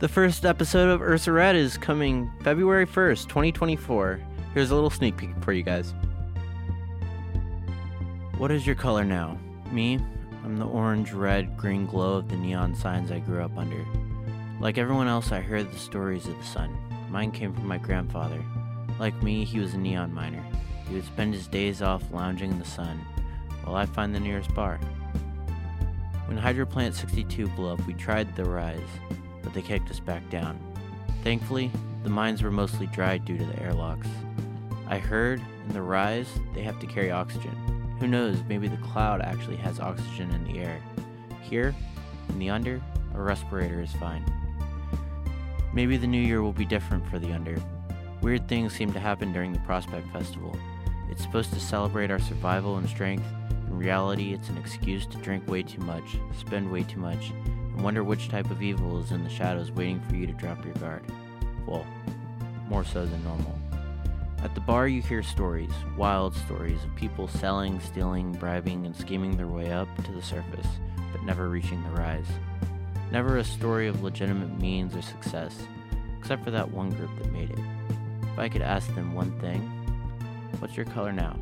The first episode of Ursa Red is coming February 1st, 2024. Here's a little sneak peek for you guys. What is your color now? Me? I'm the orange, red, green glow of the neon signs I grew up under. Like everyone else, I heard the stories of the sun. Mine came from my grandfather. Like me, he was a neon miner. He would spend his days off lounging in the sun while I find the nearest bar. When Hydroplant 62 blew up, we tried the rise, but they kicked us back down. Thankfully, the mines were mostly dried due to the airlocks. I heard in the rise they have to carry oxygen. Who knows, maybe the cloud actually has oxygen in the air. Here, in the under, a respirator is fine. Maybe the new year will be different for the under. Weird things seem to happen during the Prospect Festival. It's supposed to celebrate our survival and strength. In reality, it's an excuse to drink way too much, spend way too much, wonder which type of evil is in the shadows waiting for you to drop your guard. Well, more so than normal. At the bar, you hear stories, wild stories of people selling, stealing, bribing, and scheming their way up to the surface, but never reaching the rise. Never a story of legitimate means or success, except for that one group that made it. If I could ask them one thing, what's your color now?